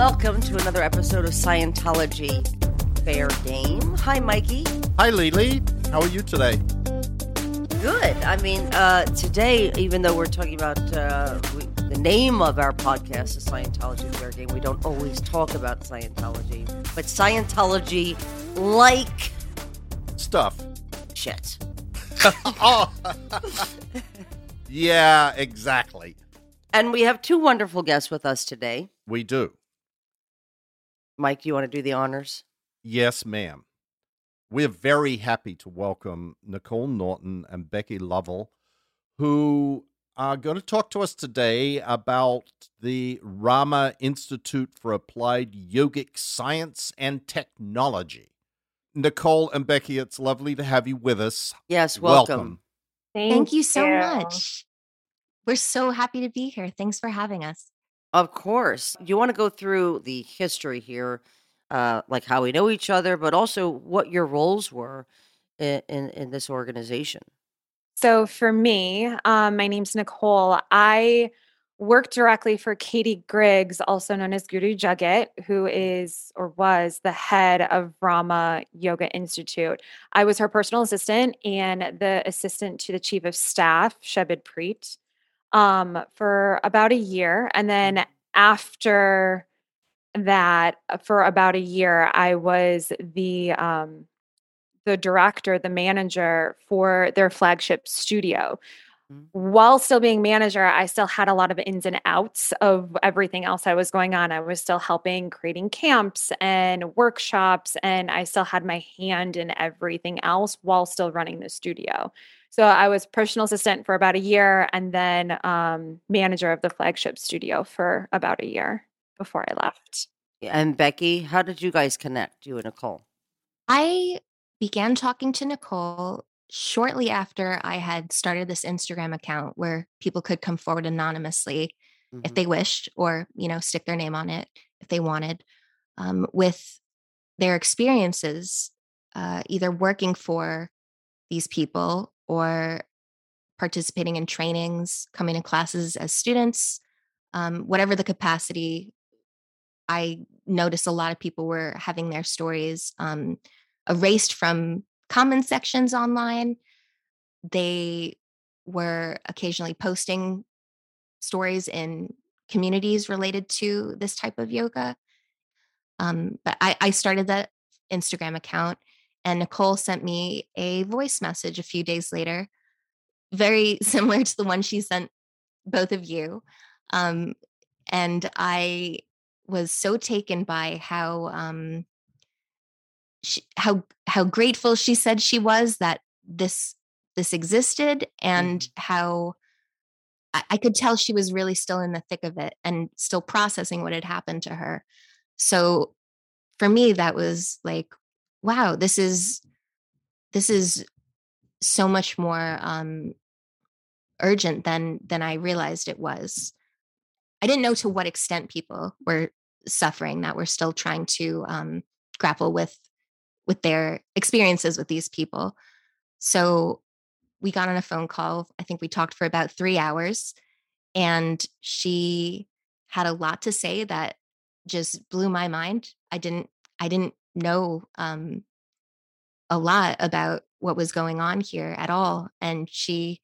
Welcome to another episode of Scientology Fair Game. Hi, Mikey. Hi, Lily. How are you today? Good. I mean, uh, today, even though we're talking about uh, we, the name of our podcast is Scientology Fair Game, we don't always talk about Scientology, but Scientology like Stuff. shit. oh. yeah, exactly. And we have two wonderful guests with us today. We do. Mike, do you want to do the honors? Yes, ma'am. We're very happy to welcome Nicole Norton and Becky Lovell, who are going to talk to us today about the Rama Institute for Applied Yogic Science and Technology. Nicole and Becky, it's lovely to have you with us. Yes, welcome. Thank, you so much. We're so happy to be here. Thanks for having us. Of course. You want to go through the history here, uh, like how we know each other, but also what your roles were in, in, in this organization. So for me, um, my name's Nicole. I work directly for Katie Griggs, also known as Guru Jagat, who is or was the head of Rama Yoga Institute. I was her personal assistant and the assistant to the chief of staff, Shabid Preet, um, for about a year. And then after that, uh, for about a year, I was the um, the director, the manager for their flagship studio. Mhm. While still being manager, I still had a lot of ins and outs of everything else that was going on. I was still helping creating camps and workshops, and I still had my hand in everything else while still running the studio. So I was personal assistant for about a year and then um, manager of the flagship studio for about a year before I left. And Becky, how did you guys connect, you and Nicole? I began talking to Nicole shortly after I had started this Instagram account where people could come forward anonymously if Mhm. they wished or, you know, stick their name on it if they wanted um, with their experiences, uh, either working for these people or participating in trainings, coming to classes as students, um, whatever the capacity. I noticed a lot of people were having their stories um, erased from comment sections online. They were occasionally posting stories in communities related to this type of yoga. Um, but I, I started that Instagram account, and Nicole sent me a voice message a few days later, very similar to the one she sent both of you. Um, and I was so taken by how um, she, how how grateful she said she was that this this existed, and how I, I could tell she was really still in the thick of it and still processing what had happened to her. So for me, that was like, wow, this is this is so much more um, urgent than than I realized it was. I didn't know to what extent people were suffering that were still trying to um, grapple with with their experiences with these people. So we got on a phone call. I think we talked for about three hours, and she had a lot to say that just blew my mind. I didn't I didn't know um, a lot about what was going on here at all, and she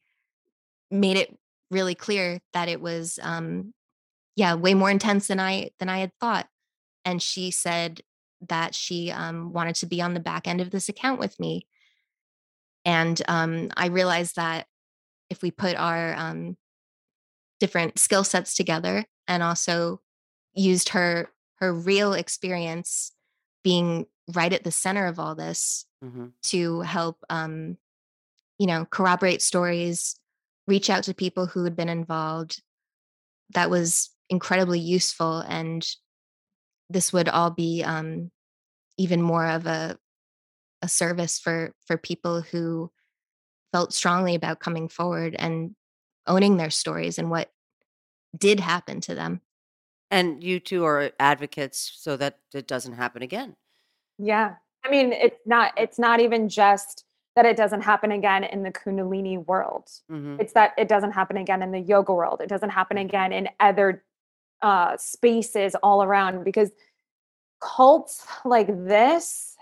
made it really clear that it was um, yeah way more intense than I than I had thought. And she said that she um, wanted to be on the back end of this account with me, and um, I realized that if we put our um, different skill sets together and also used her her real experience being right at the center of all this hmm to help um you know corroborate stories reach out to people who had been involved. That was incredibly useful and this would all be um even more of a a service for for people who felt strongly about coming forward and owning their stories and what did happen to them And you two are advocates so that it doesn't happen again. Yeah. I mean, it's not it's not even just that it doesn't happen again in the kundalini world. hmm It's that it doesn't happen again in the yoga world. It doesn't happen again in other uh, spaces all around because cults like this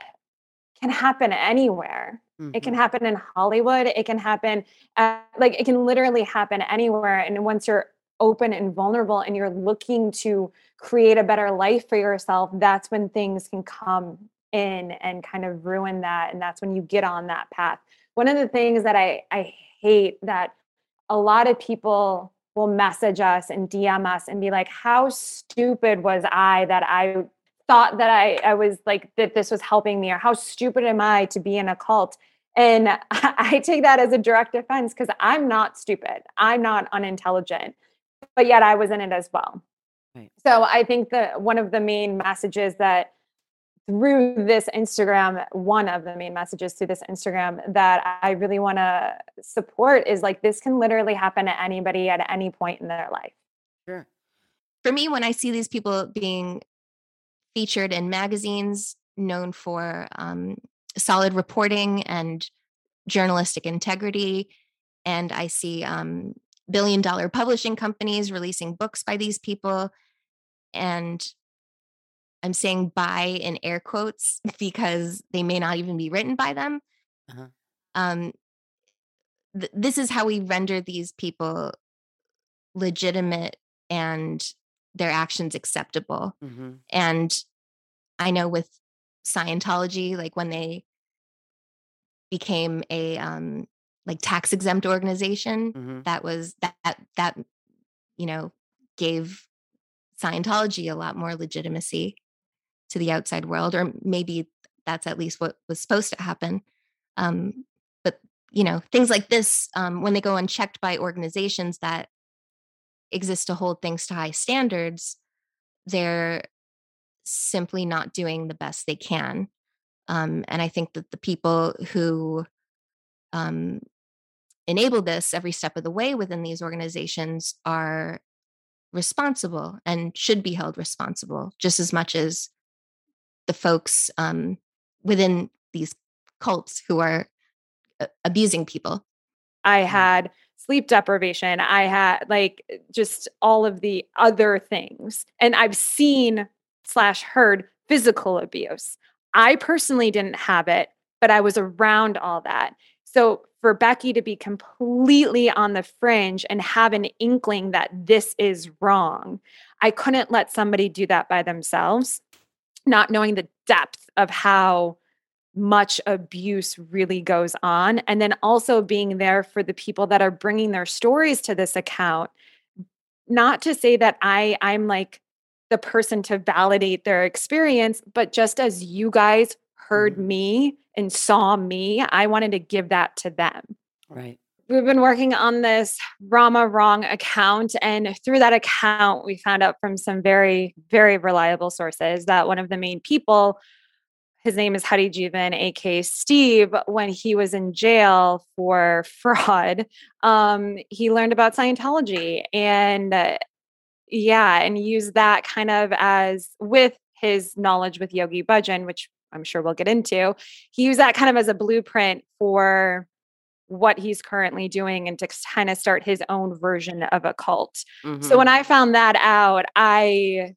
can happen anywhere. It can Mhm. happen in Hollywood. It can happen at, like it can literally happen anywhere. And once you're open and vulnerable and you're looking to create a better life for yourself, that's when things can come in and kind of ruin that. And that's when you get on that path. One of the things that I I hate that a lot of people will message us and DM us and be like, How stupid was I that I thought that I, I was like that this was helping me, or how stupid am I to be in a cult? And I take that as a direct offense because I'm not stupid. I'm not unintelligent, but yet I was in it as well. Right. So I think that one of the main messages that through this Instagram, one of the main messages through this Instagram that I really want to support is like this can literally happen to anybody at any point in their life. Sure. For me, when I see these people being featured in magazines known for um, solid reporting and journalistic integrity, and I see um, billion dollar publishing companies releasing books by these people, and I'm saying by in air quotes because they may not even be written by them. Uh-huh. Um, th- this is how we render these people legitimate and their actions acceptable. hmm And I know with Scientology, like when they became a um, like tax exempt organization, hmm that was that that, that you know gave Scientology a lot more legitimacy to the outside world, or maybe that's at least what was supposed to happen. Um, but you know, things like this, um, when they go unchecked by organizations that exist to hold things to high standards, they're simply not doing the best they can. Um, and I think that the people who um, enable this every step of the way within these organizations are responsible and should be held responsible just as much as the folks um, within these cults who are uh, abusing people. I had sleep deprivation. I had like just all of the other things. And I've seen slash heard physical abuse. I personally didn't have it, but I was around all that. So for Becky to be completely on the fringe and have an inkling that this is wrong, I couldn't let somebody do that by themselves, not knowing the depth of how much abuse really goes on. And then also being there for the people that are bringing their stories to this account. Not to say that i i'm like the person to validate their experience but just as you guys heard Mhm. me and saw me i wanted to give that to them Right. we've been working on this Rama Wrong account. And through that account, we found out from some very, very reliable sources that one of the main people, his name is Hari Jivan, aka Steve, when he was in jail for fraud, um, he learned about Scientology and uh, yeah, and used that kind of as with his knowledge with Yogi Bhajan, which I'm sure we'll get into. He used that kind of as a blueprint for what he's currently doing and to kind of start his own version of a cult. So Mhm. when I found that out, I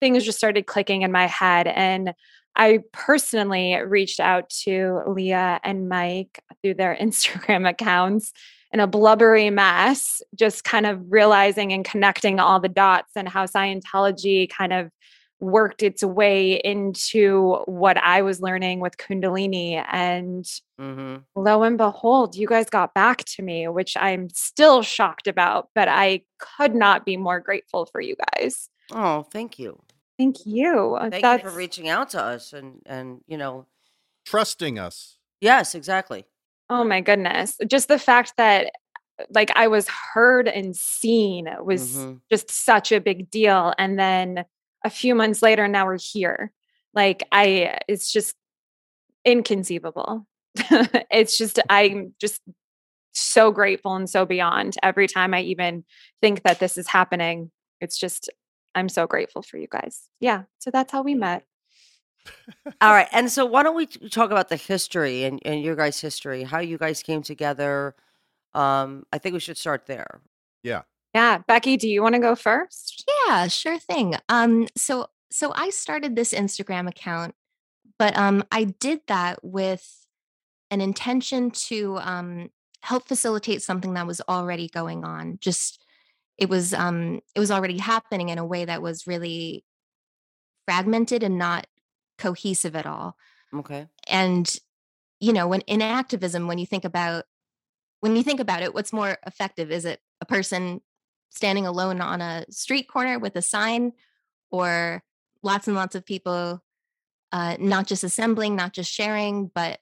things just started clicking in my head and I personally reached out to Leah and Mike through their Instagram accounts in a blubbery mess, just kind of realizing and connecting all the dots and how Scientology kind of worked its way into what I was learning with Kundalini. And Mhm. lo and behold, you guys got back to me, which I'm still shocked about, but I could not be more grateful for you guys. Oh, thank you. Thank you. Uh, Thank That's you for reaching out to us and and you know, Trusting us. yes, exactly. oh my goodness. Just the fact that like I was heard and seen was Mhm. just such a big deal. And then a few months later, and now we're here. Like I it's just inconceivable. it's just I'm just so grateful and so beyond every time I even think that this is happening. It's just I'm so grateful for you guys. Yeah. So that's how we met. All right. And so why don't we talk about the history and, and your guys' history, how you guys came together. Um, I think we should start there. Yeah. Yeah, Becky, do you want to go first? Yeah, sure thing. Um, so so I started this Instagram account, but um, I did that with an intention to um, help facilitate something that was already going on. Just it was um, it was already happening in a way that was really fragmented and not cohesive at all. Okay. And you know, when in activism, when you think about when you think about it, what's more effective? Is it a person standing alone on a street corner with a sign, or lots and lots of people uh, not just assembling, not just sharing, but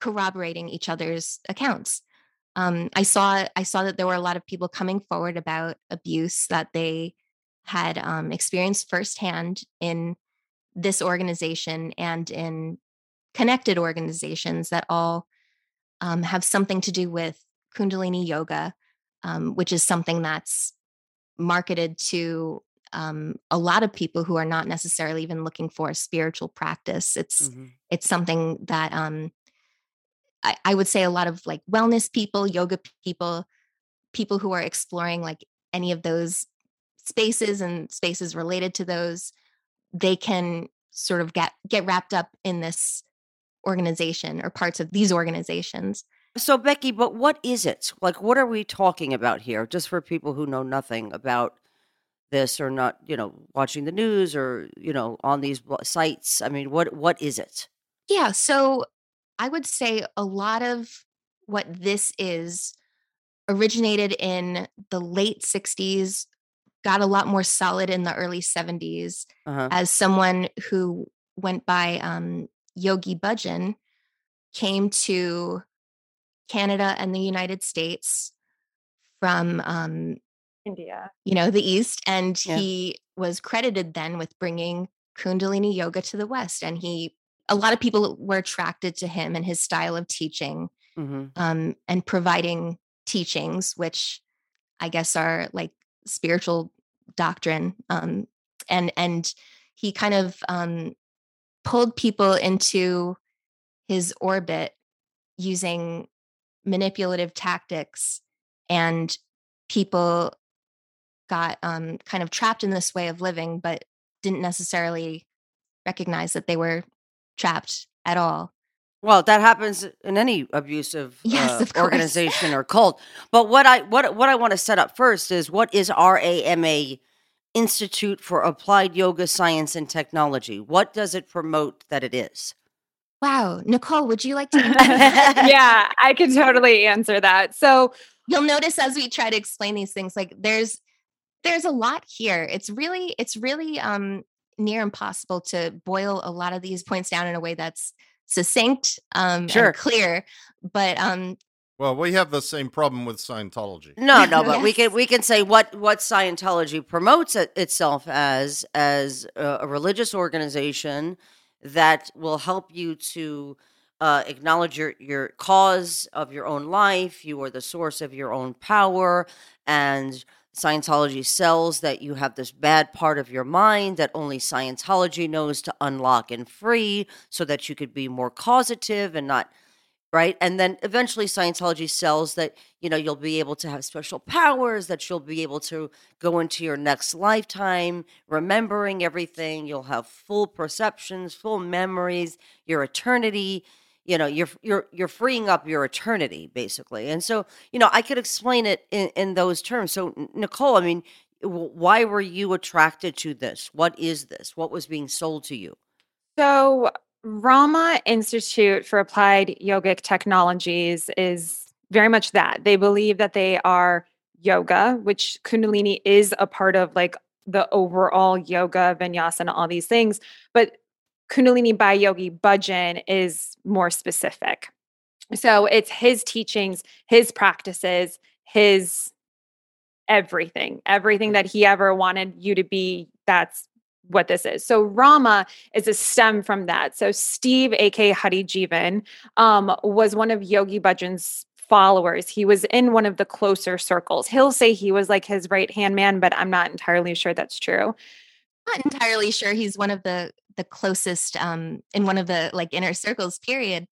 corroborating each other's accounts? Um, I saw I saw that there were a lot of people coming forward about abuse that they had um, experienced firsthand in this organization and in connected organizations that all um, have something to do with Kundalini yoga, um, which is something that's marketed to um, a lot of people who are not necessarily even looking for a spiritual practice. It's Mhm. it's something that um, I, I would say a lot of like wellness people, yoga people, people who are exploring like any of those spaces and spaces related to those, they can sort of get get wrapped up in this organization or parts of these organizations. So, Becky, but what is it? Like, what are we talking about here? Just for people who know nothing about this or not, you know, watching the news or, you know, on these sites. I mean, what what is it? Yeah, so I would say a lot of what this is originated in the late 60s, got a lot more solid in the early 70s Uh-huh. as someone who went by um, Yogi Bhajan came to Canada and the United States from um, India. you know the east and Yeah. he was credited then with bringing kundalini yoga to the west and he a lot of people were attracted to him and his style of teaching hmm um, and providing teachings which i guess are like spiritual doctrine um, and and he kind of um, pulled people into his orbit using manipulative tactics and people got um, kind of trapped in this way of living but didn't necessarily recognize that they were trapped at all Well, that happens in any abusive Yes, uh, organization or cult. But what I what what I want to set up first is what is RAMA Institute for Applied Yoga Science and Technology? What does it promote that it is? Wow nicole would you like to yeah, I can totally answer that. So, you'll notice as we try to explain these things like there's there's a lot here it's really it's really um near impossible to boil a lot of these points down in a way that's succinct um Sure. and clear but um Well, we have the same problem with Scientology. No, no, but we can we can say what what Scientology promotes it, itself as as a, a religious organization that will help you to uh, acknowledge your your cause of your own life. You are the source of your own power, and Scientology sells that you have this bad part of your mind that only Scientology knows to unlock and free, so that you could be more causative and not right? And then eventually scientology sells that you know you'll be able to have special powers that you'll be able to go into your next lifetime remembering everything. You'll have full perceptions full memories your eternity you know you're you're you're freeing up your eternity basically. And so you know i could explain it in, in those terms. So nicole i mean why were you attracted to this? What is this? What was being sold to you? So Rama Institute for Applied Yogic Technologies is very much that. They believe that they are yoga, which Kundalini is a part of like the overall yoga, vinyasa, and all these things. But Kundalini by Yogi Bhajan is more specific. So it's his teachings, his practices, his everything, everything that he ever wanted you to be. That's what this is. So Rama is a stem from that. So Steve, aka Hari Jivan, um, was one of Yogi Bhajan's followers. He was in one of the closer circles. He'll say he was like his right hand man, but I'm not entirely sure that's true. not entirely sure he's one of the the closest um in one of the like inner circles period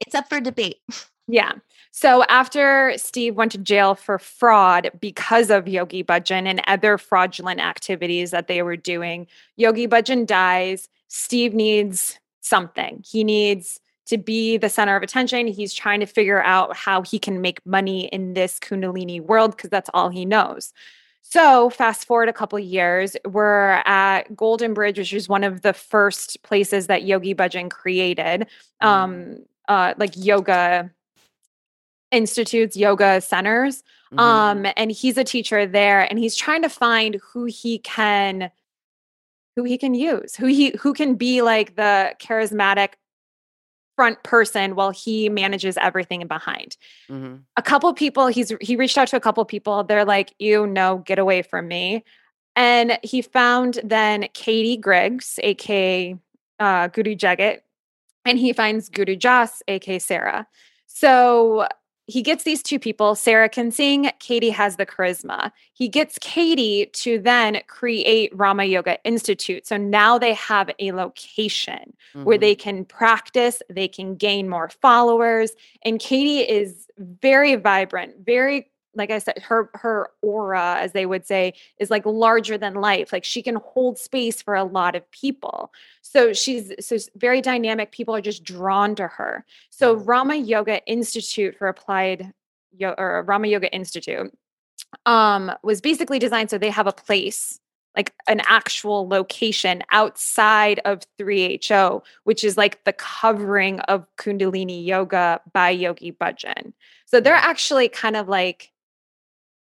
it's up for debate Yeah. So after Steve went to jail for fraud because of Yogi Bhajan and other fraudulent activities that they were doing, Yogi Bhajan dies. Steve needs something. He needs to be the center of attention. He's trying to figure out how he can make money in this Kundalini world because that's all he knows. So, fast forward a couple years, we're at Golden Bridge, which is one of the first places that Yogi Bhajan created, um, uh, like yoga institutes, yoga centers. Mhm. Um, and he's a teacher there, and he's trying to find who he can, who he can use, who he who can be like the charismatic front person while he manages everything behind Mhm. a couple people he's he reached out to a couple people they're like you know get away from me and he found then katie griggs aka uh, guru jagat and he finds guru jas aka sarah so he gets these two people sarah can sing katie has the charisma he gets katie to then create rama yoga institute so now they have a location where Mhm. they can practice, they can gain more followers. And Katie is very vibrant, very like I said, her her aura, as they would say, is like larger than life. Like she can hold space for a lot of people. So she's so very dynamic. People are just drawn to her. So Rama Yoga Institute for Applied Yo- or Rama Yoga Institute um was basically designed so they have a place like an actual location outside of 3HO, which is like the covering of Kundalini yoga by Yogi Bhajan. So they're actually kind of like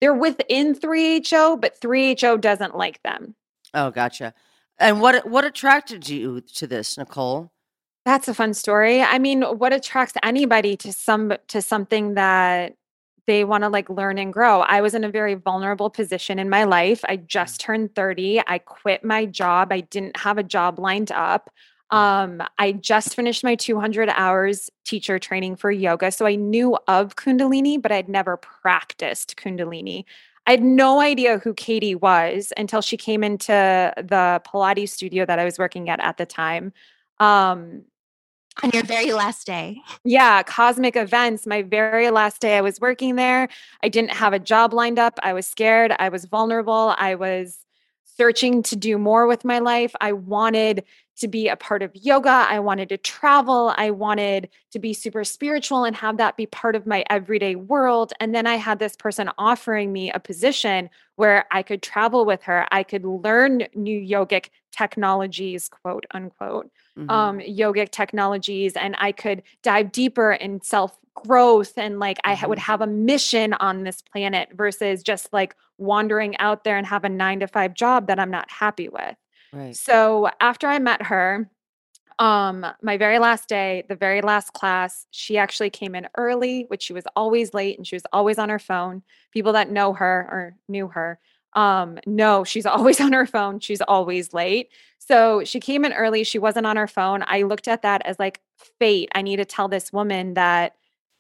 they're within 3HO, but 3HO doesn't like them. Oh, gotcha. And what what attracted you to this, Nicole? That's a fun story. I mean, what attracts anybody to some to something that they want to like learn and grow. I was in a very vulnerable position in my life. I mm. just turned 30. I quit my job. I didn't have a job lined up. Um, I just finished my 200 hours teacher training for yoga. So I knew of Kundalini, but I'd never practiced Kundalini. I had no idea who Katie was until she came into the Pilates studio that I was working at at the time. Um, on your very last day. yeah, cosmic events. My very last day I was working there, I didn't have a job lined up. I was scared. I was vulnerable. I was searching to do more with my life. I wanted to be a part of yoga. I wanted to travel. I wanted to be super spiritual and have that be part of my everyday world. And then I had this person offering me a position where I could travel with her. I could learn new yogic technologies, quote unquote Mhm. um yogic technologies and i could dive deeper in self growth and like i ha- would have a mission on this planet versus just like wandering out there and have a 9 to 5 job that i'm not happy with. Right. so after i met her um my very last day the very last class she actually came in early which she was always late and she was always on her phone. People that know her or knew her um no she's always on her phone she's always late. So she came in early she wasn't on her phone. I looked at that as like fate. I need to tell this woman that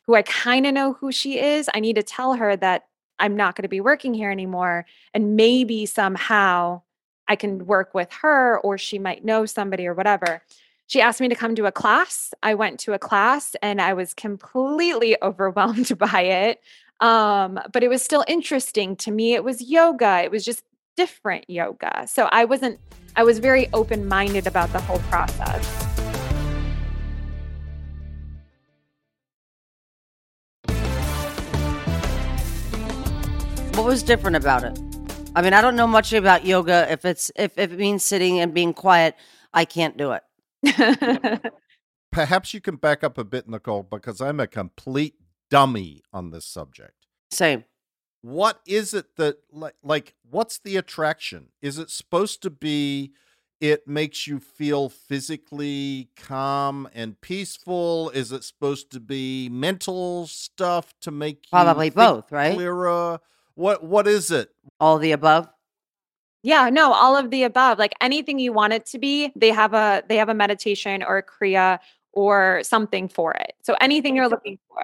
who i kind of know who she is i need to tell her that i'm not going to be working here anymore and maybe somehow i can work with her or she might know somebody or whatever she asked me to come to a class. I went to a class and I was completely overwhelmed by it. Um, but it was still interesting to me. It was yoga. It was just different yoga. So I wasn't I was very open-minded about the whole process. Was different about it? I mean, I don't know much about yoga. If it's if, if it means sitting and being quiet, I can't do it. Perhaps you can back up a bit, Nicole, because I'm a complete dummy on this subject. Same. What is it that like like what's the attraction? Is it supposed to be it makes you feel physically calm and peaceful? Is it supposed to be mental stuff to make you Probably both, right? Clearer? What what is it? All the above. yeah, no, all of the above. Like anything you want it to be, they have a they have a meditation or a kriya or something for it. So anything you're looking for.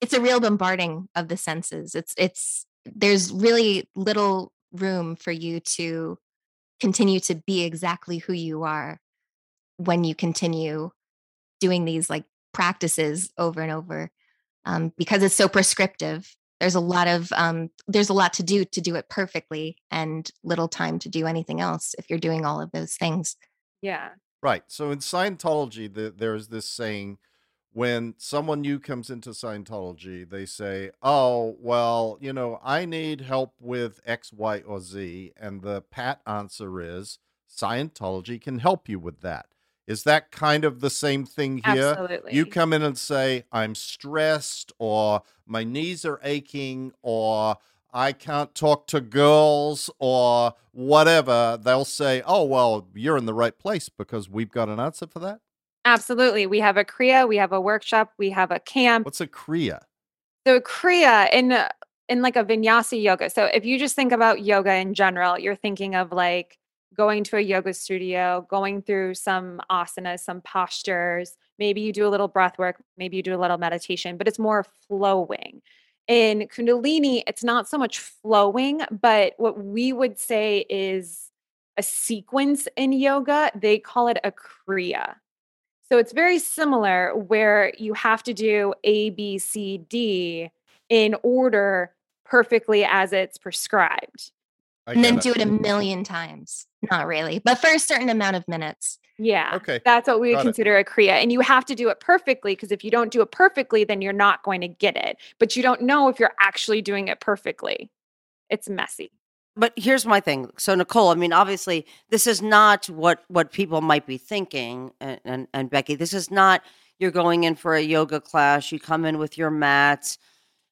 It's a real bombarding of the senses. It's it's there's really little room for you to continue to be exactly who you are when you continue doing these like practices over and over. um, because it's so prescriptive. There's a lot of um, there's a lot to do to do it perfectly, and little time to do anything else if you're doing all of those things. Yeah. Right. So in Scientology, the, there's this saying when someone new comes into Scientology, they say, Oh, well, you know, I need help with X, Y, or Z. And the pat answer is Scientology can help you with that. Is that kind of the same thing here? Absolutely. You come in and say, I'm stressed, or my knees are aching, or I can't talk to girls, or whatever. They'll say, Oh, well, you're in the right place because we've got an answer for that. Absolutely. We have a Kriya, we have a workshop, we have a camp. What's a Kriya? So Kriya in uh, in like a vinyasa yoga. So if you just think about yoga in general, you're thinking of like going to a yoga studio, going through some asanas, some postures. Maybe you do a little breath work, maybe you do a little meditation, but it's more flowing. In Kundalini, it's not so much flowing, but what we would say is a sequence in yoga. They call it a Kriya. So it's very similar where you have to do A, B, C, D in order perfectly as it's prescribed. I and then get do it a million times. Not really, but for a certain amount of minutes. Yeah. Okay. That's what we would Got it. consider a Kriya. And you have to do it perfectly because if you don't do it perfectly, then you're not going to get it. But you don't know if you're actually doing it perfectly. It's messy. But here's my thing. So Nicole, I mean, obviously, this is not what what people might be thinking. And and, and Becky, this is not you're going in for a yoga class. You come in with your mats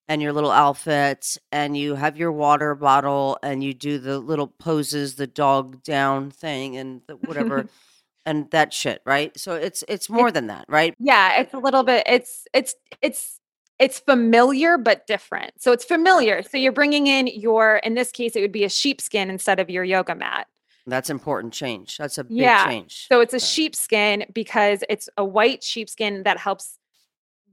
and your little outfits, and you have your water bottle, and you do the little poses, the dog down thing, and the whatever, and that shit, right? So it's it's more than that, right? Yeah, it's a little bit it's it's it's it's familiar but different. So it's familiar. So you're bringing in your in this case it would be a sheepskin instead of your yoga mat. That's important change. That's a big Yeah. change. So it's a sheepskin because it's a white sheepskin that helps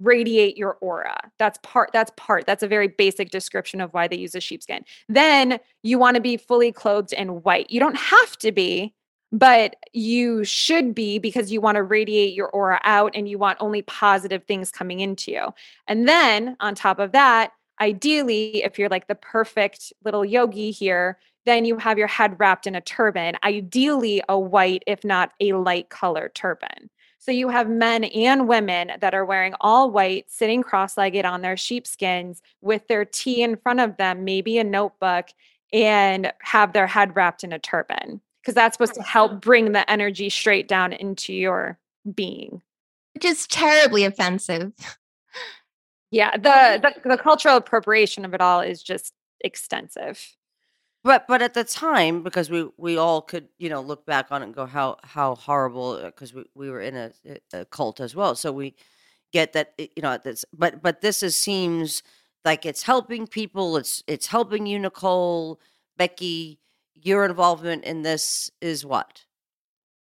radiate your aura. That's part that's part. That's a very basic description of why they use a sheepskin. Then you want to be fully clothed in white. You don't have to be, but you should be because you want to radiate your aura out and you want only positive things coming into you. And then on top of that, ideally if you're like the perfect little yogi here, then you have your head wrapped in a turban, ideally a white, if not a light colored turban. So you have men and women that are wearing all white, sitting cross legged on their sheepskins with their tea in front of them, maybe a notebook, and have their head wrapped in a turban because that's supposed to help bring the energy straight down into your being. Which is terribly offensive. Yeah, the, the the cultural appropriation of it all is just extensive. But but at the time, because we we all could you know look back on it and go how how horrible because we, we were in a, a cult as well, so we get that you know. But but this is seems like it's helping people. It's it's helping you, Nicole, Becky. Your involvement in this is what?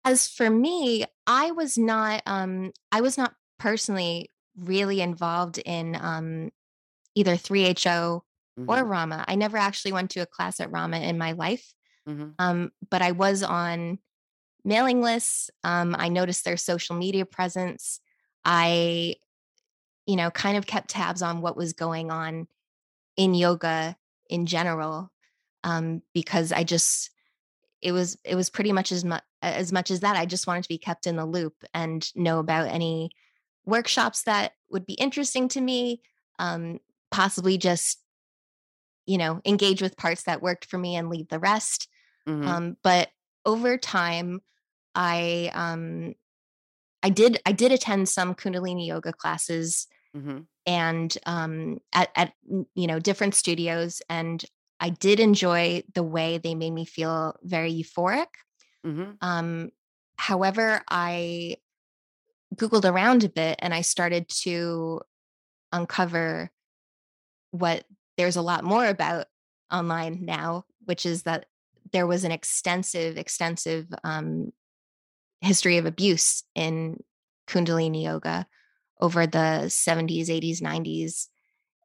As for me, I was not um I was not personally really involved in um either 3HO or Mhm, Rama. I never actually went to a class at Rama in my life. mhm. Um, but I was on mailing lists. Um, I noticed their social media presence. I, you know, kind of kept tabs on what was going on in yoga in general, um, because I just it was it was pretty much as much as much as that. I just wanted to be kept in the loop and know about any workshops that would be interesting to me. Um, possibly just you know engage with parts that worked for me and leave the rest. Mhm. Um, but over time, I um, I did I did attend some Kundalini yoga classes Mhm. and um, at at you know different studios, and I did enjoy the way they made me feel very euphoric. Mhm. Um, however, I googled around a bit and I started to uncover what there's a lot more about online now, which is that there was an extensive, extensive um, history of abuse in Kundalini yoga over the 70s, 80s, 90s,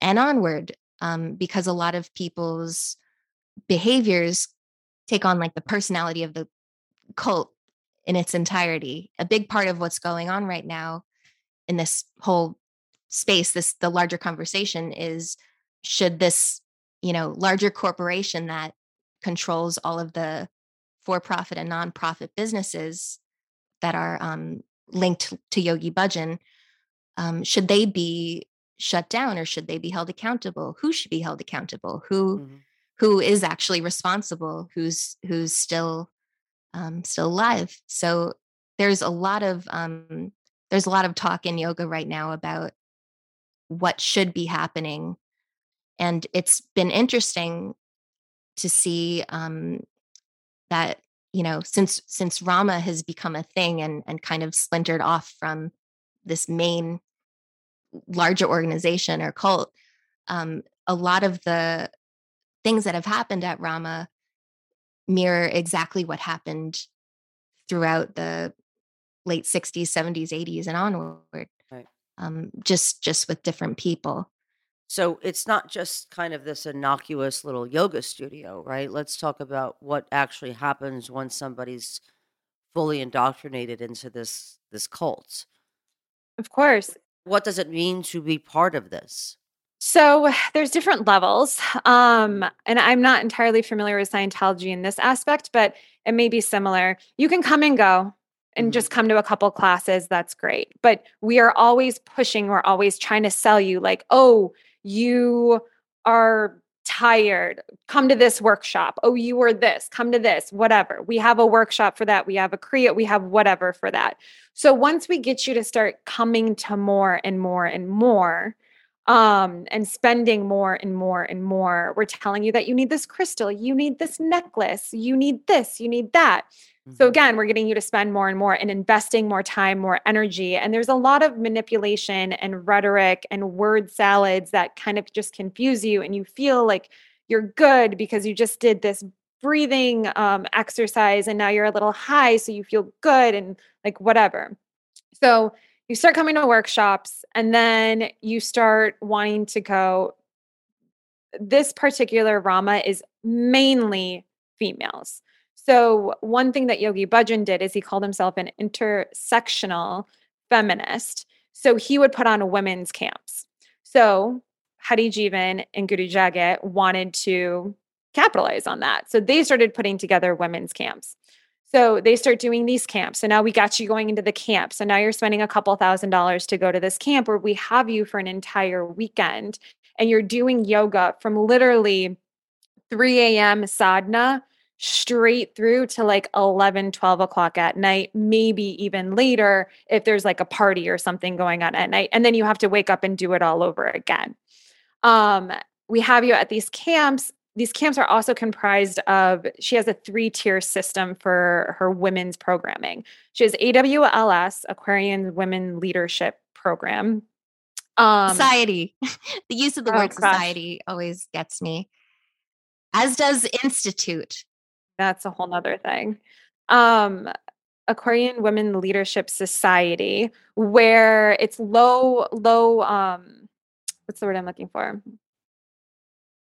and onward, um, because a lot of people's behaviors take on like the personality of the cult in its entirety. A big part of what's going on right now in this whole space this the larger conversation is should this you know larger corporation that controls all of the for-profit and nonprofit businesses that are um, linked to yogi bhajan um, should they be shut down or should they be held accountable? Who should be held accountable? Who mm-hmm. who is actually responsible? Who's who's still um, still alive? So there's a lot of um, there's a lot of talk in yoga right now about what should be happening and it's been interesting to see um, that you know since since rama has become a thing and and kind of splintered off from this main larger organization or cult um, a lot of the things that have happened at rama mirror exactly what happened throughout the late 60s 70s 80s and onward right. um, just just with different people so it's not just kind of this innocuous little yoga studio, right? Let's talk about what actually happens once somebody's fully indoctrinated into this this cult. Of course. What does it mean to be part of this? So there's different levels. Um, and I'm not entirely familiar with Scientology in this aspect, but it may be similar. You can come and go and mm-hmm. just come to a couple classes. That's great. But we are always pushing, we're always trying to sell you, like, oh, you are tired come to this workshop. Oh you were this. Come to this. Whatever. We have a workshop for that. We have a Kriya we have whatever for that. So once we get you to start coming to more and more and more um and spending more and more and more we're telling you that you need this crystal you need this necklace you need this you need that so mm-hmm. again, we're getting you to spend more and more and investing more time, more energy. And there's a lot of manipulation and rhetoric and word salads that kind of just confuse you. And you feel like you're good because you just did this breathing um, exercise and now you're a little high. So you feel good and like whatever. So you start coming to workshops and then you start wanting to go. This particular Rama is mainly females. So, one thing that Yogi Bhajan did is he called himself an intersectional feminist. So, he would put on women's camps. So, Hari Jivan and Guru Jagat wanted to capitalize on that. So, they started putting together women's camps. So they start doing these camps. So now we got you going into the camp. So now you're spending a couple thousand dollars to go to this camp where we have you for an entire weekend and you're doing yoga from literally 3 a.m. sadhana straight through to like 11 12 o'clock at night maybe even later if there's like a party or something going on at night and then you have to wake up and do it all over again um we have you at these camps these camps are also comprised of she has a three tier system for her women's programming she has awls aquarian women leadership program um society the use of the oh word gosh. society always gets me as does institute that's a whole nother thing. Um, Aquarian Women Leadership Society, where it's low, low, um, what's the word I'm looking for?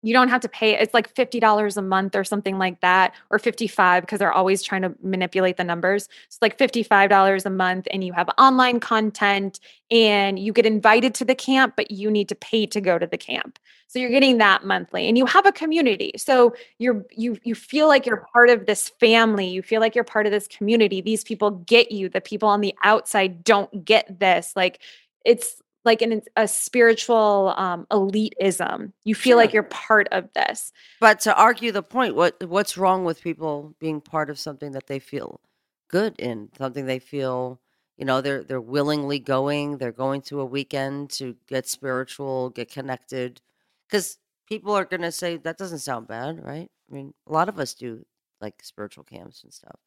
You don't have to pay it's like $50 a month or something like that or 55 because they're always trying to manipulate the numbers. It's like $55 a month and you have online content and you get invited to the camp but you need to pay to go to the camp. So you're getting that monthly and you have a community. So you're you you feel like you're part of this family. You feel like you're part of this community. These people get you. The people on the outside don't get this. Like it's like in a spiritual um, elitism. You feel sure. like you're part of this. But to argue the point, what what's wrong with people being part of something that they feel good in, something they feel, you know, they're they're willingly going, they're going to a weekend to get spiritual, get connected, because people are going to say that doesn't sound bad, right? I mean, a lot of us do like spiritual camps and stuff.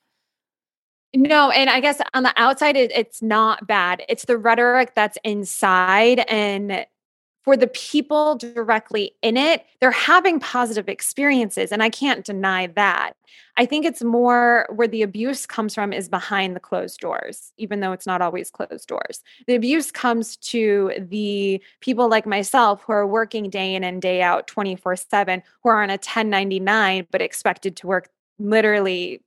No, and I guess on the outside, it, it's not bad. It's the rhetoric that's inside. And for the people directly in it, they're having positive experiences. And I can't deny that. I think it's more where the abuse comes from is behind the closed doors, even though it's not always closed doors. The abuse comes to the people like myself who are working day in and day out 24 7, who are on a 1099, but expected to work literally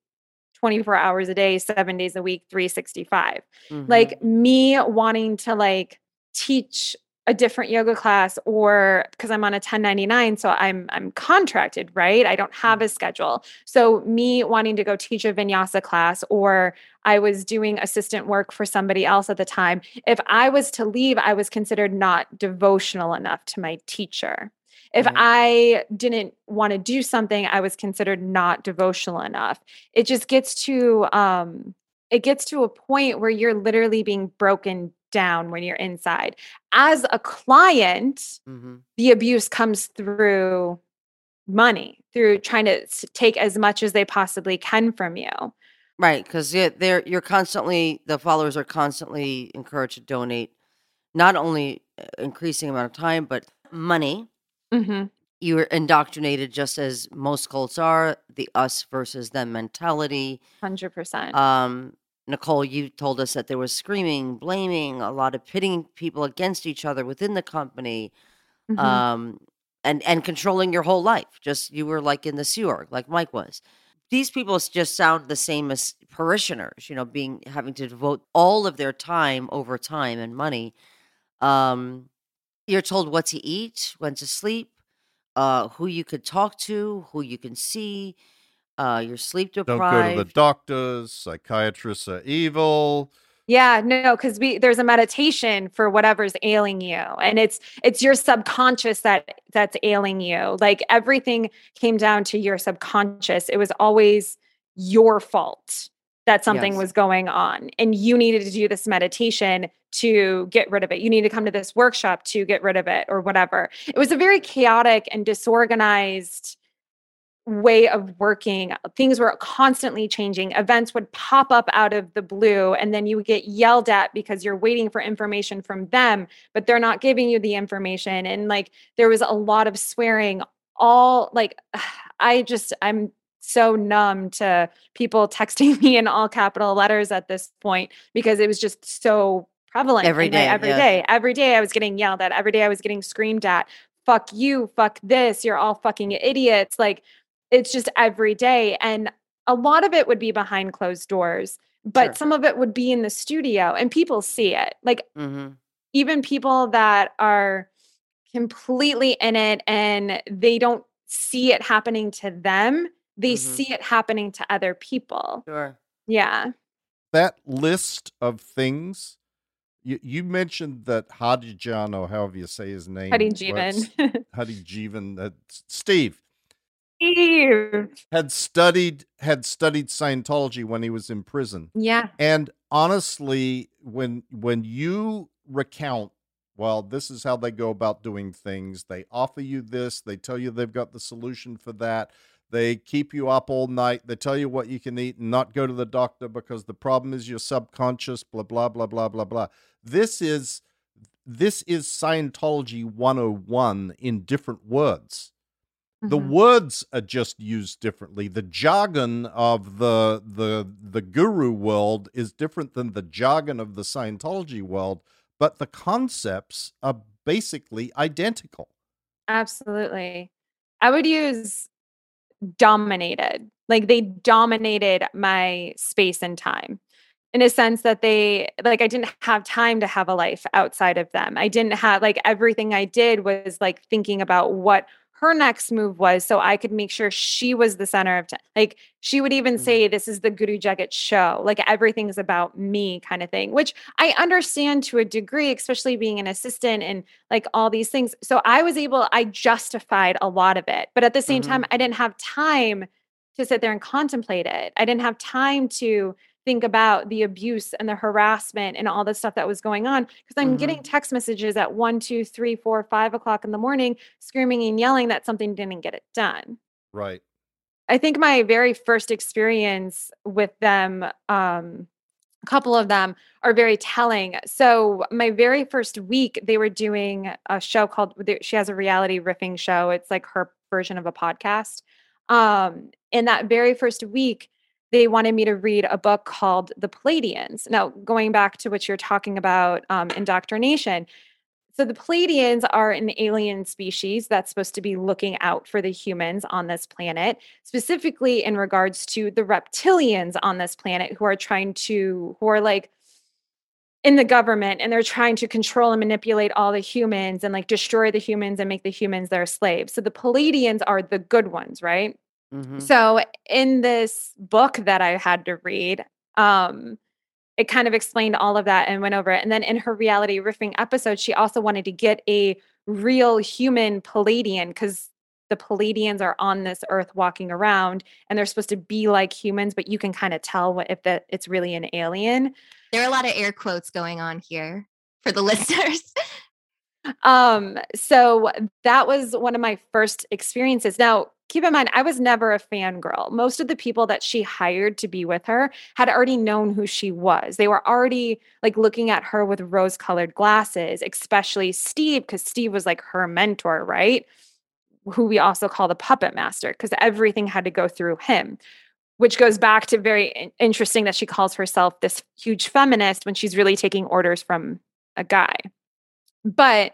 24 hours a day, seven days a week, 365. Mm-hmm. Like me wanting to like teach a different yoga class or because I'm on a 1099 so I'm I'm contracted, right? I don't have a schedule. So me wanting to go teach a vinyasa class or I was doing assistant work for somebody else at the time, if I was to leave, I was considered not devotional enough to my teacher. If Right. I didn't want to do something, I was considered not devotional enough. It just gets to um it gets to a point where you're literally being broken down when you're inside. As a client, hmm the abuse comes through money, through trying to take as much as they possibly can from you. Right, because they're you're constantly the followers are constantly encouraged to donate, not only uh, increasing amount of time but money. Hmm You're indoctrinated just as most cults are the us versus them mentality. 100%. Um, Nicole, you told us that there was screaming, blaming, a lot of pitting people against each other within the company, Mhm. um, and and controlling your whole life. Just you were like in the Sea Org, like Mike was. These people just sound the same as parishioners, you know, being having to devote all of their time over time and money. Um, you're told what to eat, when to sleep, uh, who you could talk to, who you can see. Uh, you're sleep deprived. Don't go to the doctors. Psychiatrists are evil. Yeah, no, because we there's a meditation for whatever's ailing you. And it's it's your subconscious that that's ailing you. Like everything came down to your subconscious. It was always your fault that something Yes. was going on. And you needed to do this meditation to get rid of it. You need to come to this workshop to get rid of it or whatever. It was a very chaotic and disorganized way of working. Things were constantly changing. Events would pop up out of the blue, and then you would get yelled at because you're waiting for information from them, but they're not giving you the information. And like there was a lot of swearing, all like I just, I'm so numb to people texting me in all capital letters at this point because it was just so prevalent Every day, every yes. day. Every day I was getting yelled at. Every day I was getting screamed at. Fuck you, fuck this, you're all fucking idiots. Like it's just every day. And a lot of it would be behind closed doors, but Sure. some of it would be in the studio and people see it. Like hmm even people that are completely in it and they don't see it happening to them, they Mhm. see it happening to other people. Sure. Yeah. That list of things. You, you mentioned that Hadijan, or however you say his name, Hari was- Jivan. Hari Jivan, uh, Steve Steve. had studied had studied Scientology when he was in prison. Yeah. And honestly, when when you recount, well, this is how they go about doing things. They offer you this, they tell you they've got the solution for that. They keep you up all night. They tell you what you can eat and not go to the doctor because the problem is your subconscious, blah blah blah blah blah blah. This is this is Scientology 101 in different words the Mhm. words are just used differently the jargon of the the the guru world is different than the jargon of the scientology world but the concepts are basically identical Absolutely. I would use dominated. Like they dominated my space and time in a sense that they like I didn't have time to have a life outside of them. I didn't have like everything I did was like thinking about what her next move was so I could make sure she was the center of t- like she would even Mhm. say this is the Guru Jagat show like everything's about me kind of thing which I understand to a degree especially being an assistant and like all these things so I was able I justified a lot of it but at the same Mhm. time I didn't have time to sit there and contemplate it I didn't have time to think about the abuse and the harassment and all the stuff that was going on because I'm getting text messages at one, two, three, four, five o'clock in the morning, screaming and yelling that something didn't get it done. right I think my very first experience with them, um, a couple of them are very telling. So, my very first week, they were doing a show called, she has a reality riffing show. It's like her version of a podcast. Um, in that very first week, they wanted me to read a book called The Pleiadians. Now, going back to what you're talking about, um, indoctrination. So the Pleiadians are an alien species that's supposed to be looking out for the humans on this planet, specifically in regards to the reptilians on this planet who are trying to, who are like in the government and they're trying to control and manipulate all the humans and like destroy the humans and make the humans their slaves. So the Pleiadians are the good ones, right? Mhm. So in this book that I had to read, um, it kind of explained all of that and went over it. And then in her reality riffing episode, she also wanted to get a real human Pleiadian because the Pleiadians are on this earth walking around and they're supposed to be like humans, but you can kind of tell what if that it's really an alien. There are a lot of air quotes going on here for the listeners. Um, so that was one of my first experiences. Now, keep in mind, I was never a fangirl. Most of the people that she hired to be with her had already known who she was. They were already like looking at her with rose colored glasses, especially Steve, because Steve was like her mentor, right? Who we also call the puppet master, because everything had to go through him. Which goes back to very interesting that she calls herself this huge feminist when she's really taking orders from a guy. But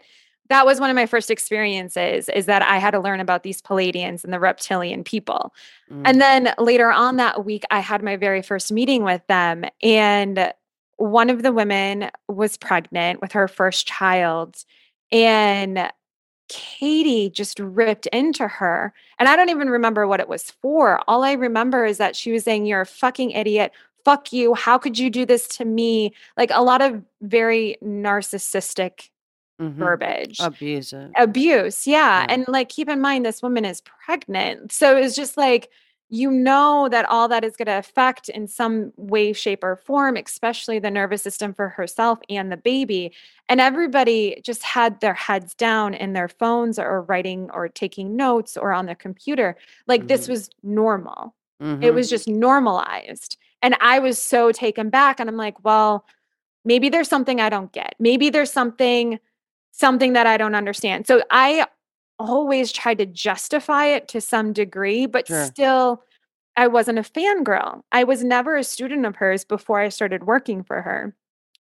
that was one of my first experiences is that I had to learn about these Pleiadians and the reptilian people. Mm. And then later on that week, I had my very first meeting with them. And one of the women was pregnant with her first child. And Katie just ripped into her. And I don't even remember what it was for. All I remember is that she was saying, You're a fucking idiot. Fuck you. How could you do this to me? Like a lot of very narcissistic Mhm. verbiage Abusive. abuse yeah Yeah. and like keep in mind this woman is pregnant so it's just like you know that all that is going to affect in some way shape or form especially the nervous system for herself and the baby and everybody just had their heads down in their phones or writing or taking notes or on their computer like this Mhm. was normal it Mhm. was just normalized and i was so taken back and i'm like well maybe there's something i don't get maybe there's something something that i don't understand so i always tried to justify it to some degree but Sure. still i wasn't a fangirl i was never a student of hers before i started working for her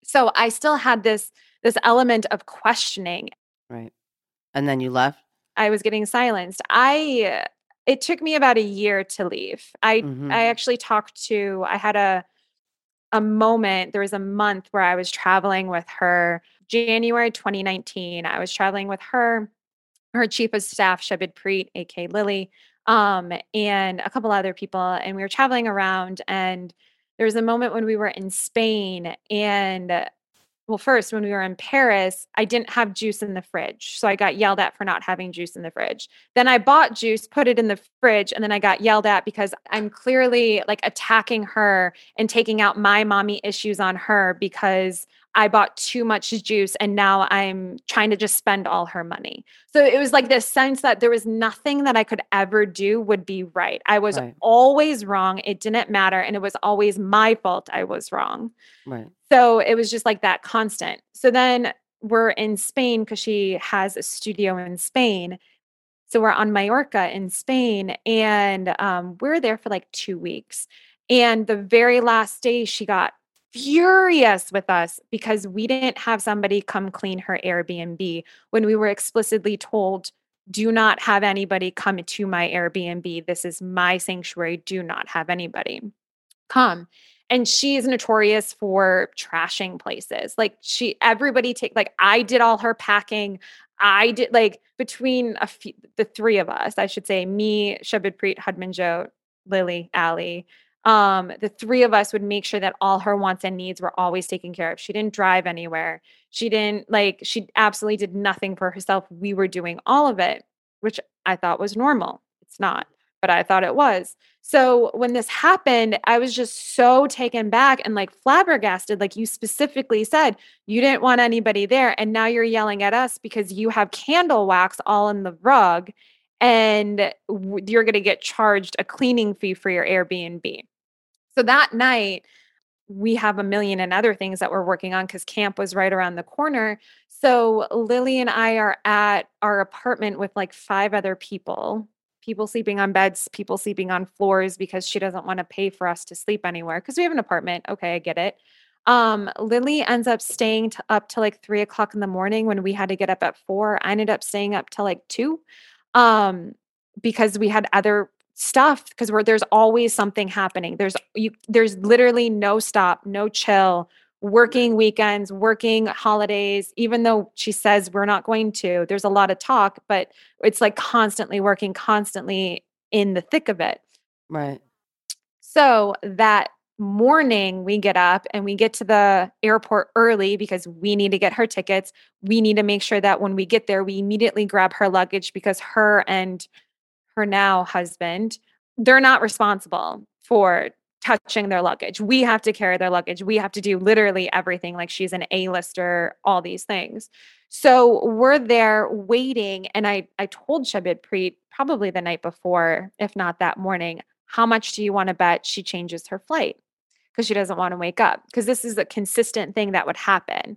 so i still had this this element of questioning Right. And then you left. I was getting silenced. I it took me about a year to leave. I Mhm. I actually talked to I had a a moment, there was a month where I was traveling with her January 2019. I was traveling with her, her chief of staff Shabid Preet, aka Lily, um, and a couple other people and we were traveling around and there was a moment when we were in Spain and well, first, when we were in Paris, I didn't have juice in the fridge. So I got yelled at for not having juice in the fridge. Then I bought juice, put it in the fridge, and then I got yelled at because I'm clearly like attacking her and taking out my mommy issues on her because I bought too much juice and now I'm trying to just spend all her money. So it was like this sense that there was nothing that I could ever do would be right. I was Right. always wrong. It didn't matter. And it was always my fault I was wrong. Right. So it was just like that constant. So then we're in Spain because she has a studio in Spain. So we're on Mallorca in Spain and um, we're there for like two weeks. And the very last day, she got furious with us because we didn't have somebody come clean her Airbnb when we were explicitly told, do not have anybody come to my Airbnb. This is my sanctuary. Do not have anybody come and she is notorious for trashing places like she everybody take like i did all her packing i did like between a few, the three of us i should say me shabid preet hudman joe lily ali um the three of us would make sure that all her wants and needs were always taken care of she didn't drive anywhere she didn't like she absolutely did nothing for herself we were doing all of it which i thought was normal it's not but i thought it was so when this happened, I was just so taken back and like flabbergasted. Like you specifically said, you didn't want anybody there. And now you're yelling at us because you have candle wax all in the rug and you're going to get charged a cleaning fee for your Airbnb. So that night, we have a million and other things that we're working on because camp was right around the corner. So Lily and I are at our apartment with like five other people people sleeping on beds, people sleeping on floors because she doesn't want to pay for us to sleep anywhere because we have an apartment. Okay, I get it. Um, Lily ends up staying t- up till like three o'clock in the morning when we had to get up at four. I ended up staying up till like two um, because we had other stuff because we're there's always something happening. There's you there's literally no stop, no chill working weekends, working holidays, even though she says we're not going to. There's a lot of talk, but it's like constantly working, constantly in the thick of it. Right. So that morning, we get up and we get to the airport early because we need to get her tickets. We need to make sure that when we get there, we immediately grab her luggage because her and her now husband, they're not responsible for touching their luggage. We have to carry their luggage. We have to do literally everything. Like she's an A-lister, all these things. So we're there waiting. And I I told Shabit Preet probably the night before, if not that morning, how much do you want to bet she changes her flight? Because she doesn't want to wake up. Because this is a consistent thing that would happen.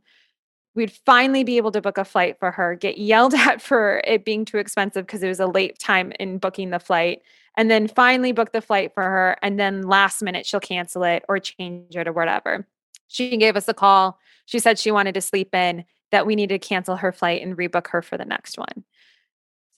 We'd finally be able to book a flight for her, get yelled at for it being too expensive because it was a late time in booking the flight and then finally book the flight for her. And then last minute, she'll cancel it or change it or whatever. She gave us a call. She said she wanted to sleep in, that we needed to cancel her flight and rebook her for the next one.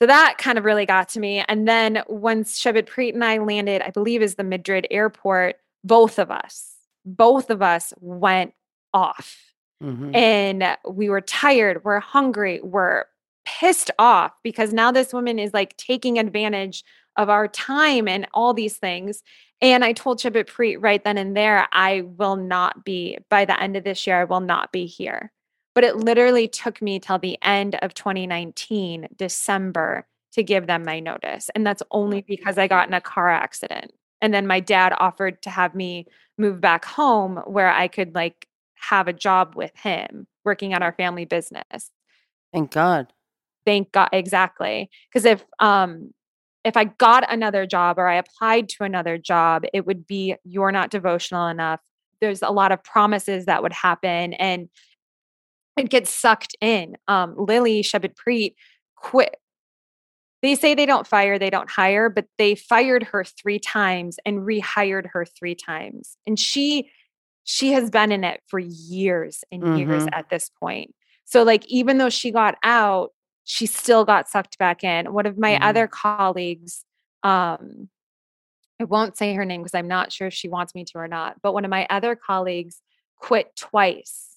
So that kind of really got to me. And then once Shabit Preet and I landed, I believe is the Madrid airport, both of us, both of us went off. Mm-hmm. And we were tired, we're hungry, we're pissed off because now this woman is like taking advantage of our time and all these things. And I told Shabit Preet right then and there, I will not be, by the end of this year, I will not be here. But it literally took me till the end of 2019, December, to give them my notice. And that's only because I got in a car accident. And then my dad offered to have me move back home where I could like have a job with him working on our family business. Thank God. Thank God. Exactly. Because if um if I got another job or I applied to another job, it would be you're not devotional enough. There's a lot of promises that would happen and it gets sucked in. Um, Lily Shabit Preet quit. They say they don't fire, they don't hire, but they fired her three times and rehired her three times. And she she has been in it for years and mm-hmm. years at this point. So like even though she got out, she still got sucked back in. One of my mm-hmm. other colleagues, um, I won't say her name because I'm not sure if she wants me to or not, but one of my other colleagues quit twice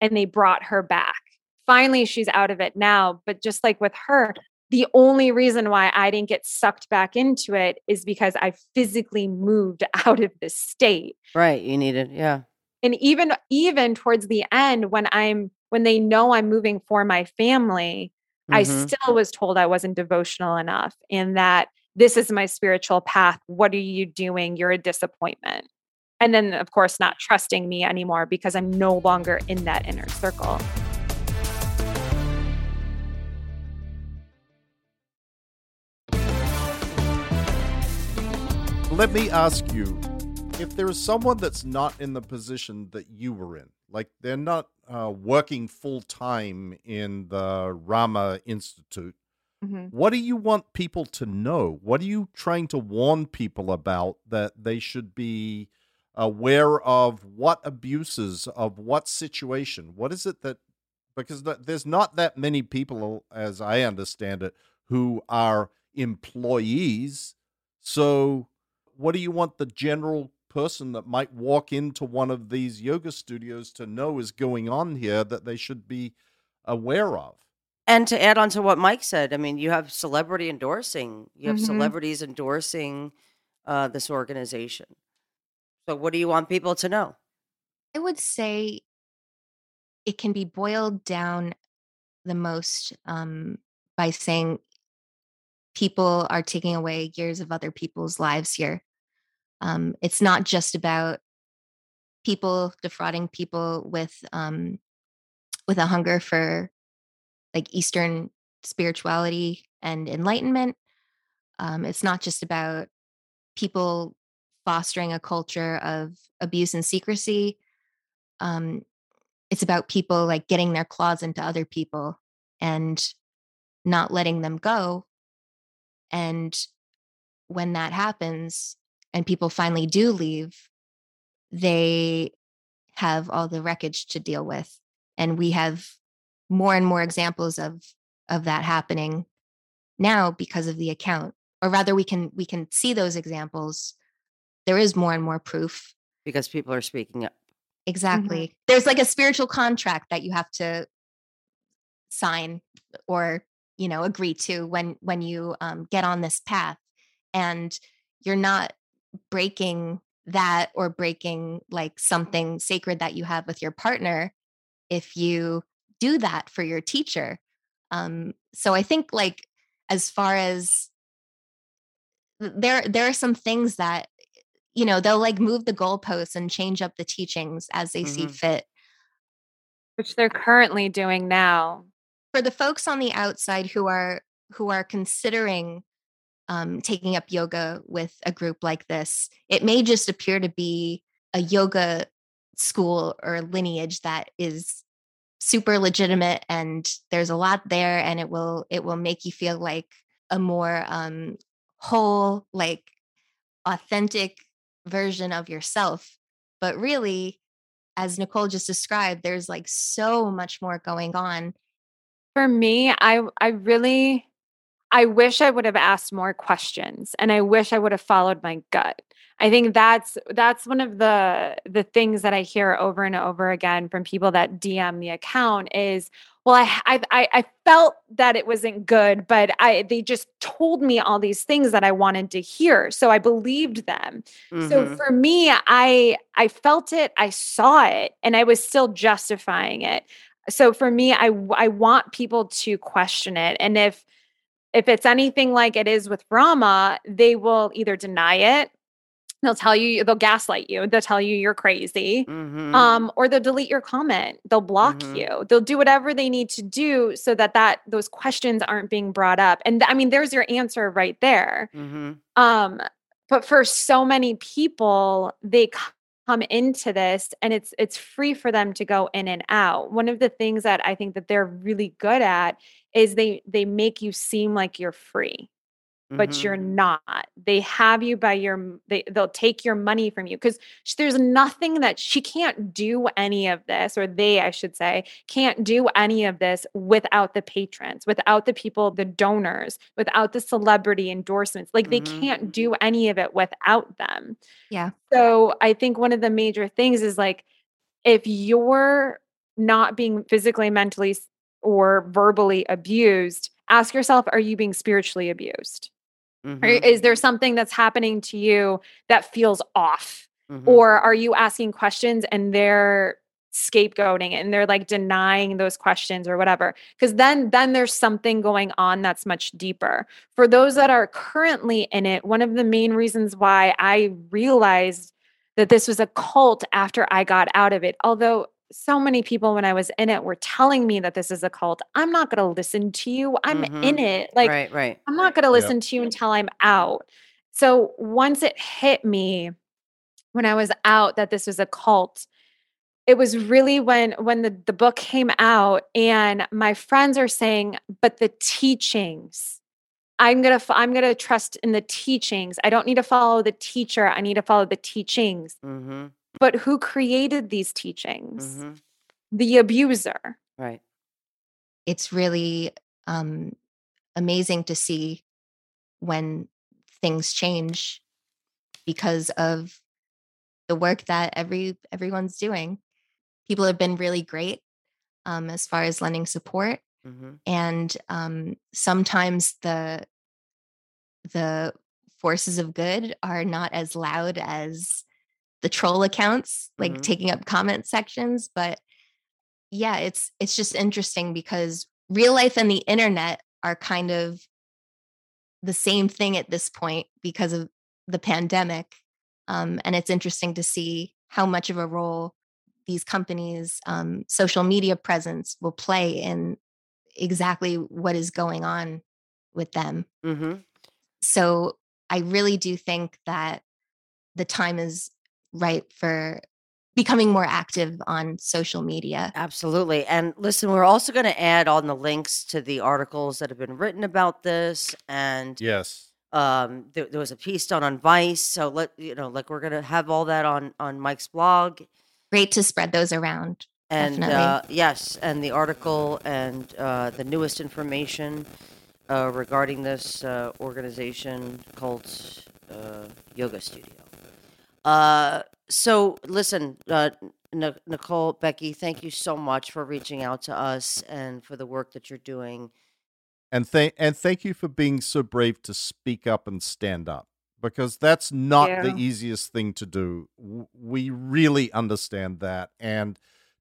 and they brought her back. Finally, she's out of it now. But just like with her, the only reason why I didn't get sucked back into it is because I physically moved out of the state. Right. You needed, yeah. And even even towards the end, when I'm when they know I'm moving for my family, mm-hmm. I still was told I wasn't devotional enough and that this is my spiritual path. What are you doing? You're a disappointment. And then, of course, not trusting me anymore because I'm no longer in that inner circle. Let me ask you if there is someone that's not in the position that you were in, like they're not uh, working full time in the RA MA Institute, mm-hmm. what do you want people to know? What are you trying to warn people about that they should be aware of? What abuses of what situation? What is it that because there's not that many people, as I understand it, who are employees. So, what do you want the general person that might walk into one of these yoga studios to know is going on here that they should be aware of. And to add on to what Mike said, I mean, you have celebrity endorsing, you have mm-hmm. celebrities endorsing uh, this organization. So, what do you want people to know? I would say it can be boiled down the most um, by saying people are taking away years of other people's lives here. Um, it's not just about people defrauding people with um, with a hunger for like Eastern spirituality and enlightenment. Um, it's not just about people fostering a culture of abuse and secrecy. Um, it's about people like getting their claws into other people and not letting them go. And when that happens, and people finally do leave, they have all the wreckage to deal with. And we have more and more examples of of that happening now because of the account. Or rather we can we can see those examples. There is more and more proof. Because people are speaking up. exactly. Mm-hmm. There's like a spiritual contract that you have to sign or you know agree to when when you um, get on this path, and you're not breaking that or breaking like something sacred that you have with your partner if you do that for your teacher. Um, so I think like as far as there there are some things that you know they'll like move the goalposts and change up the teachings as they see Mhm. fit which they're currently doing now. For the folks on the outside who are who are considering um, taking up yoga with a group like this it may just appear to be a yoga school or lineage that is super legitimate and there's a lot there and it will it will make you feel like a more um whole like authentic version of yourself. But really as nicole just described there's like so much more going on For me, I I really I wish I would have asked more questions and I wish I would have followed my gut. I think that's that's one of the the things that I hear over and over again from people that DM the account is well I I I I felt that it wasn't good but I they just told me all these things that I wanted to hear so I believed them. So Mhm. for me, I I felt it, I saw it, and I was still justifying it. So for me, i i want people to question it, and if if it's anything like it is with RA MA, they will either deny it, they'll tell you, they'll gaslight you, they'll tell you you're crazy, Mhm. um, or they'll delete your comment, they'll block Mhm. you, they'll do whatever they need to do so that that those questions aren't being brought up. And I mean, there's your answer right there. Mhm. Um, but for so many people, they come into this and it's it's free for them to go in and out. One of the things that I think that they're really good at is they they make you seem like you're free but Mhm. you're not. They have you by your they they'll take your money from you cuz there's nothing that she can't do any of this or they I should say can't do any of this without the patrons, without the people, the donors, without the celebrity endorsements. Like they Mhm. can't do any of it without them. yeah So I think one of the major things is like if you're not being physically, mentally, or verbally abused, ask yourself, are you being spiritually abused? Or Mhm. is there something that's happening to you that feels off? Mhm. Or are you asking questions and they're scapegoating and they're like denying those questions or whatever? Because then then there's something going on that's much deeper. For those that are currently in it, one of the main reasons why I realized that this was a cult after I got out of it, although so many people when I was in it were telling me that this is a cult. I'm not going to listen to you. I'm in Mhm. it. Like right, right. I'm not going to Yeah. listen to you until I'm out. So once it hit me when I was out that this was a cult, it was really when when the, the book came out and my friends are saying, but the teachings, I'm gonna fo- I'm gonna trust in the teachings. I don't need to follow the teacher. I need to follow the teachings. Mhm. But who created these teachings? Mhm. The abuser. Right. it's really um, amazing to see when things change because of the work that every everyone's doing. People have been really great um, as far as lending support, Mhm. and um, sometimes the the forces of good are not as loud as the troll accounts, like Mhm. taking up comment sections, but yeah it's it's just interesting because real life and the internet are kind of the same thing at this point because of the pandemic um, and it's interesting to see how much of a role these companies um, social media presence will play in exactly what is going on with them Mhm. so i really do think that the time is right for becoming more active on social media Absolutely. And listen, we're also going to add on the links to the articles that have been written about this. And Yes. um, there, there was a piece done on Vice. So let you know, like we're going to have all that on on Mike's blog. great to spread those around And uh, yes, and the article and uh, the newest information uh, regarding this uh, organization called uh, Yoga Studio. Uh, so listen, uh, N- Nicole, Becky, thank you so much for reaching out to us and for the work that you're doing. And thank and thank you for being so brave to speak up and stand up because that's not Yeah. the easiest thing to do. We really understand that and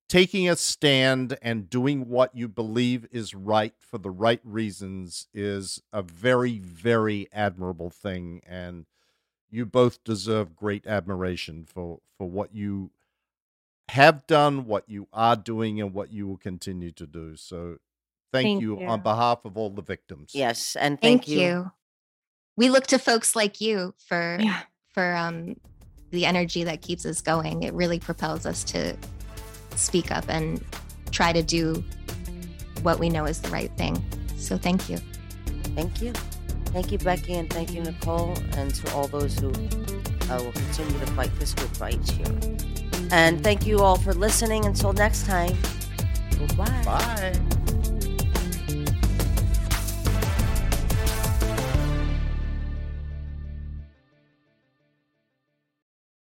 taking a stand and doing what you believe is right for the right reasons is a very very admirable thing and you both deserve great admiration for for what you have done, what you are doing and what you will continue to do. So thank, Thank you, you. on behalf of all the victims. Yes, and Thank, thank, you. We look to folks like you for Yeah. for um, the energy that keeps us going. It really propels us to speak up and try to do what we know is the right thing. So thank you. Thank you. Thank you, Becky, and thank you, Nicole, and to all those who uh, will continue to fight this good fight here. And thank you all for listening. Until next time, goodbye. Bye.